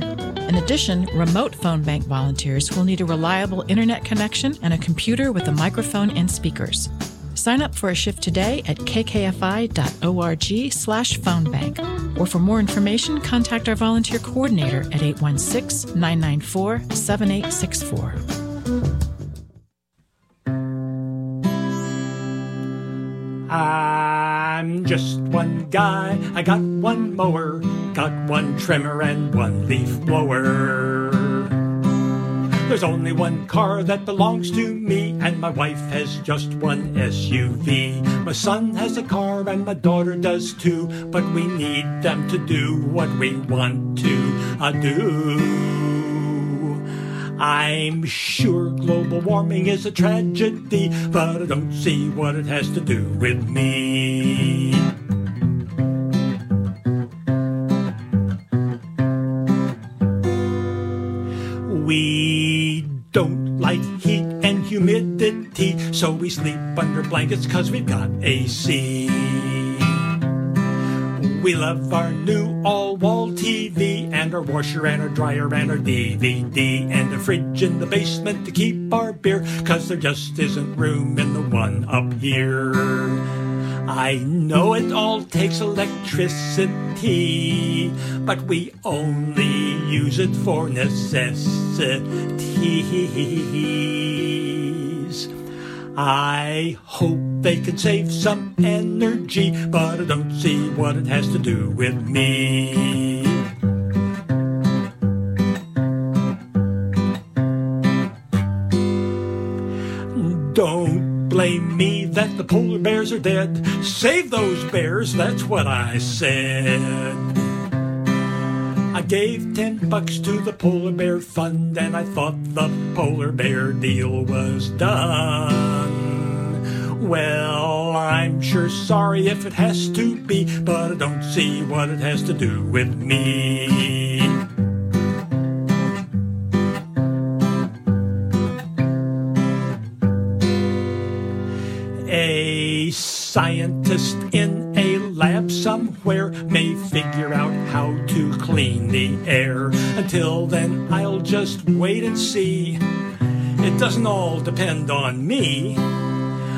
In addition, remote phone bank volunteers will need a reliable internet connection and a computer with a microphone and speakers. Sign up for a shift today at kkfi.org slash phonebank. Or for more information, contact our volunteer coordinator at 816-994-7864. I'm just one guy. I got one mower, got one trimmer, and one leaf blower. There's only one car that belongs to me, and my wife has just one SUV. My son has a car, and my daughter does too, but we need them to do what we want to uh, do. I'm sure global warming is a tragedy, but I don't see what it has to do with me. We don't like heat and humidity, so we sleep under blankets cause we've got AC. We love our new all-wall TV and our washer and our dryer and our DVD and a fridge in the basement to keep our beer, cause there just isn't room in the one up here. I know it all takes electricity, but we only use it for necessities. I hope they can save some energy, but I don't see what it has to do with me. Don't blame me that the polar bears are dead. Save those bears, that's what I said. I gave ten bucks to the polar bear fund and I thought the polar bear deal was done. Well, I'm sure sorry if it has to be, but I don't see what it has to do with me. A scientist in a lab somewhere may figure out how to clean the air. Until then, I'll just wait and see. It doesn't all depend on me.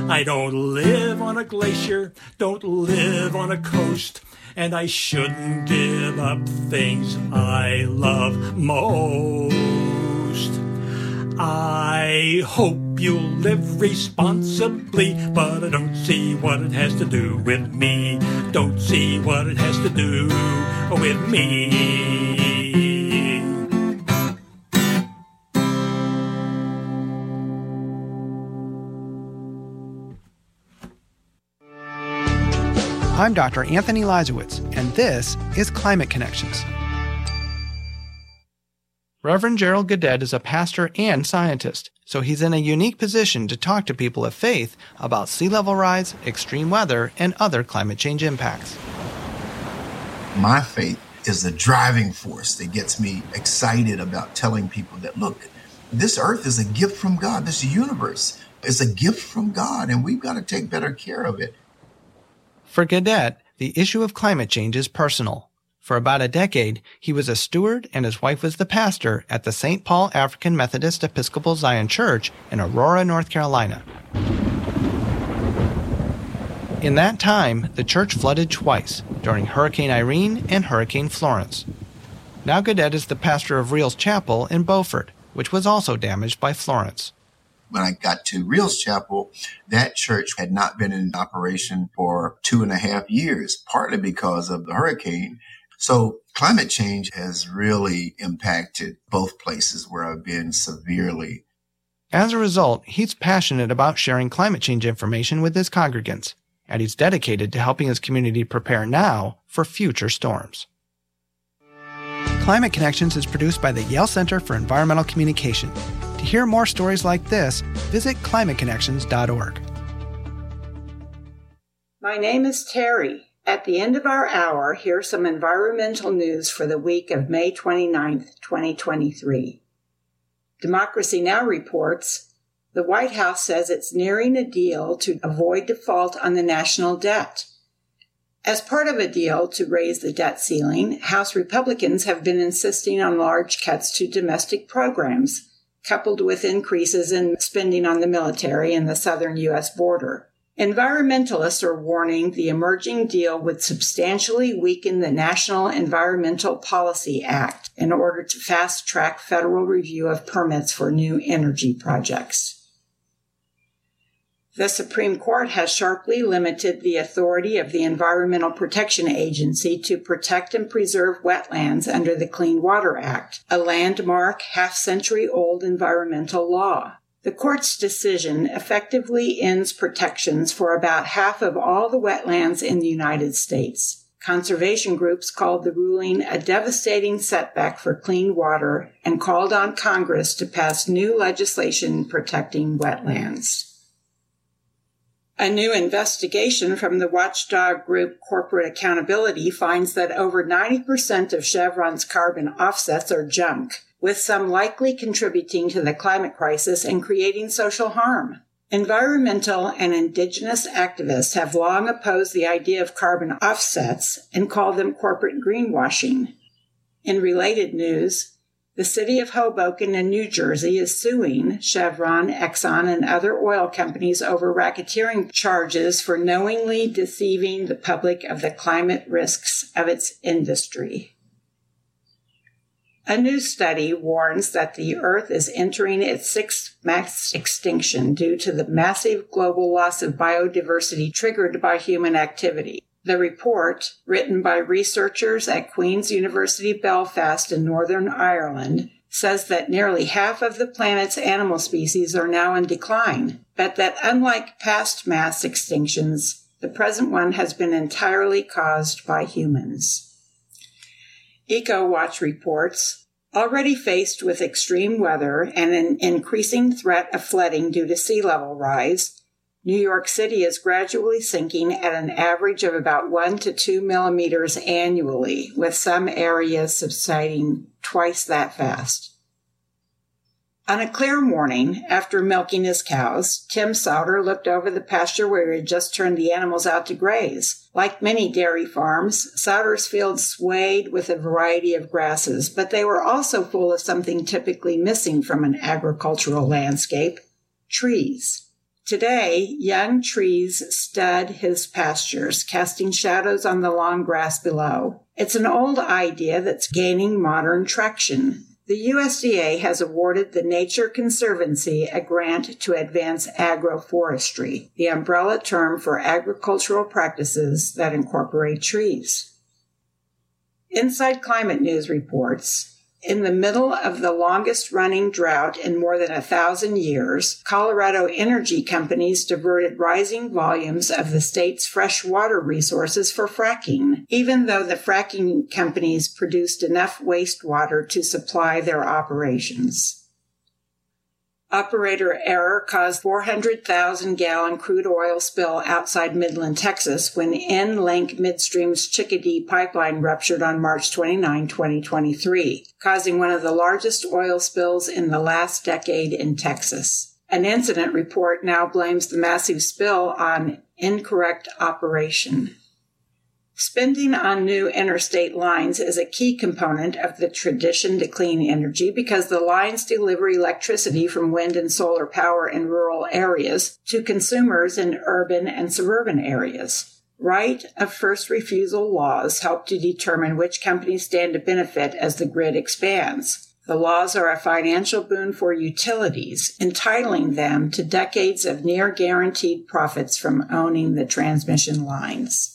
I don't live on a glacier, don't live on a coast, and I shouldn't give up things I love most. I hope you'll live responsibly, but I don't see what it has to do with me. Don't see what it has to do with me. I'm Dr. Anthony Leiserowitz, and this is Climate Connections. Reverend Gerald Godet is a pastor and scientist, so he's in a unique position to talk to people of faith about sea level rise, extreme weather, and other climate change impacts. My faith is the driving force that gets me excited about telling people that, look, this earth is a gift from God. This universe is a gift from God, and we've got to take better care of it. For Godet, the issue of climate change is personal. For about a decade, he was a steward and his wife was the pastor at the St. Paul African Methodist Episcopal Zion Church in Aurora, North Carolina. In that time, the church flooded twice during Hurricane Irene and Hurricane Florence. Now Godet is the pastor of Reels Chapel in Beaufort, which was also damaged by Florence when I got to Reels Chapel, that church had not been in operation for two and a half years, partly because of the hurricane. So climate change has really impacted both places where I've been severely. As a result, he's passionate about sharing climate change information with his congregants, and he's dedicated to helping his community prepare now for future storms. Climate Connections is produced by the Yale Center for Environmental Communication to hear more stories like this, visit climateconnections.org. My name is Terry. At the end of our hour, here's some environmental news for the week of May 29th, 2023. Democracy Now! reports the White House says it's nearing a deal to avoid default on the national debt. As part of a deal to raise the debt ceiling, House Republicans have been insisting on large cuts to domestic programs coupled with increases in spending on the military and the southern U.S. border. Environmentalists are warning the emerging deal would substantially weaken the National Environmental Policy Act in order to fast track federal review of permits for new energy projects. The Supreme Court has sharply limited the authority of the Environmental Protection Agency to protect and preserve wetlands under the Clean Water Act, a landmark half century old environmental law. The court's decision effectively ends protections for about half of all the wetlands in the United States. Conservation groups called the ruling a devastating setback for clean water and called on Congress to pass new legislation protecting wetlands. A new investigation from the watchdog group Corporate Accountability finds that over 90% of Chevron's carbon offsets are junk, with some likely contributing to the climate crisis and creating social harm. Environmental and indigenous activists have long opposed the idea of carbon offsets and called them corporate greenwashing. In related news, the city of Hoboken in New Jersey is suing Chevron, Exxon, and other oil companies over racketeering charges for knowingly deceiving the public of the climate risks of its industry. A new study warns that the Earth is entering its sixth mass extinction due to the massive global loss of biodiversity triggered by human activity. The report, written by researchers at Queen's University Belfast in Northern Ireland, says that nearly half of the planet's animal species are now in decline, but that unlike past mass extinctions, the present one has been entirely caused by humans. EcoWatch reports already faced with extreme weather and an increasing threat of flooding due to sea level rise, New York City is gradually sinking at an average of about one to two millimeters annually, with some areas subsiding twice that fast. On a clear morning, after milking his cows, Tim Sauter looked over the pasture where he had just turned the animals out to graze. Like many dairy farms, Sauter's fields swayed with a variety of grasses, but they were also full of something typically missing from an agricultural landscape trees. Today, young trees stud his pastures, casting shadows on the long grass below. It's an old idea that's gaining modern traction. The USDA has awarded the Nature Conservancy a grant to advance agroforestry, the umbrella term for agricultural practices that incorporate trees. Inside Climate News reports in the middle of the longest running drought in more than a thousand years, Colorado energy companies diverted rising volumes of the state's fresh water resources for fracking, even though the fracking companies produced enough wastewater to supply their operations. Operator error caused 400,000 gallon crude oil spill outside Midland, Texas when EnLink Midstream's Chickadee pipeline ruptured on March 29, 2023, causing one of the largest oil spills in the last decade in Texas. An incident report now blames the massive spill on incorrect operation. Spending on new interstate lines is a key component of the transition to clean energy because the lines deliver electricity from wind and solar power in rural areas to consumers in urban and suburban areas. Right of first refusal laws help to determine which companies stand to benefit as the grid expands. The laws are a financial boon for utilities, entitling them to decades of near guaranteed profits from owning the transmission lines.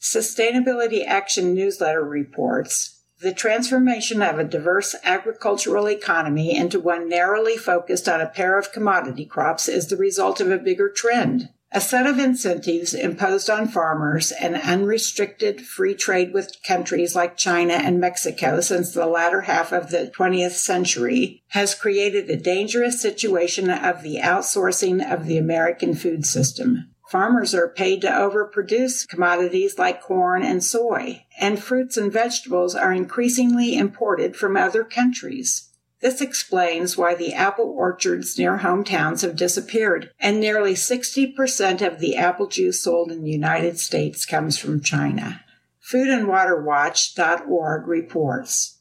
Sustainability Action newsletter reports the transformation of a diverse agricultural economy into one narrowly focused on a pair of commodity crops is the result of a bigger trend. A set of incentives imposed on farmers and unrestricted free trade with countries like China and Mexico since the latter half of the 20th century has created a dangerous situation of the outsourcing of the American food system. Farmers are paid to overproduce commodities like corn and soy, and fruits and vegetables are increasingly imported from other countries. This explains why the apple orchards near hometowns have disappeared, and nearly 60% of the apple juice sold in the United States comes from China. FoodandWaterWatch.org reports.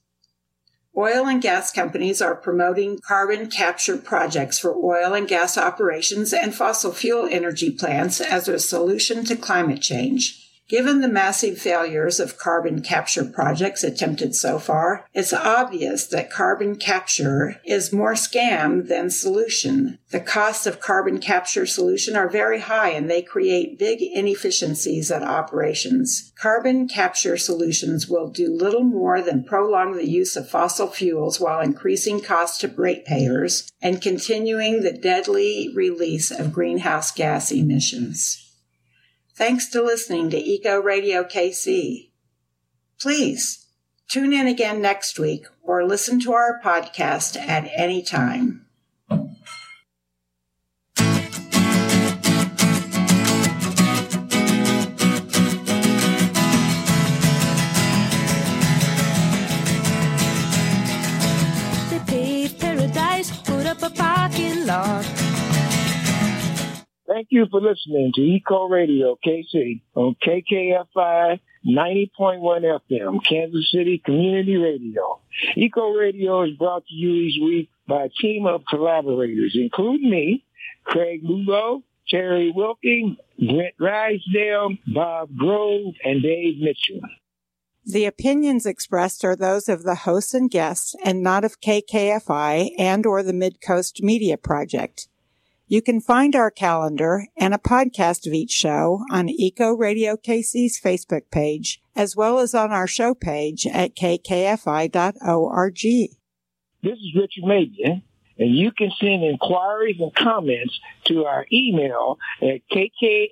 Oil and gas companies are promoting carbon capture projects for oil and gas operations and fossil fuel energy plants as a solution to climate change. Given the massive failures of carbon capture projects attempted so far, it's obvious that carbon capture is more scam than solution. The costs of carbon capture solution are very high and they create big inefficiencies at operations. Carbon capture solutions will do little more than prolong the use of fossil fuels while increasing costs to ratepayers and continuing the deadly release of greenhouse gas emissions. Thanks to listening to Eco Radio KC. Please tune in again next week or listen to our podcast at any time. Thank you for listening to Eco Radio KC on KKFI 90.1 FM, Kansas City Community Radio. Eco Radio is brought to you each week by a team of collaborators, including me, Craig Lugo, Terry Wilking, Brent Rysdale, Bob Grove, and Dave Mitchell. The opinions expressed are those of the hosts and guests and not of KKFI and or the Midcoast Media Project. You can find our calendar and a podcast of each show on Eco Radio KC's Facebook page, as well as on our show page at kkfi.org. This is Richard Mabion, and you can send inquiries and comments to our email at kkfi.org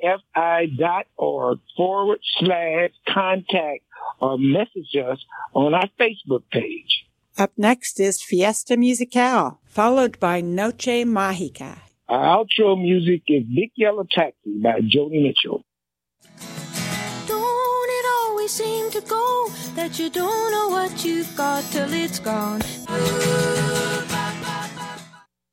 forward slash contact or message us on our Facebook page. Up next is Fiesta Musical, followed by Noche Mágica. Our outro music is Big Yellow Taxi by Joni Mitchell. Don't it always seem to go that you don't know what you've got till it's gone?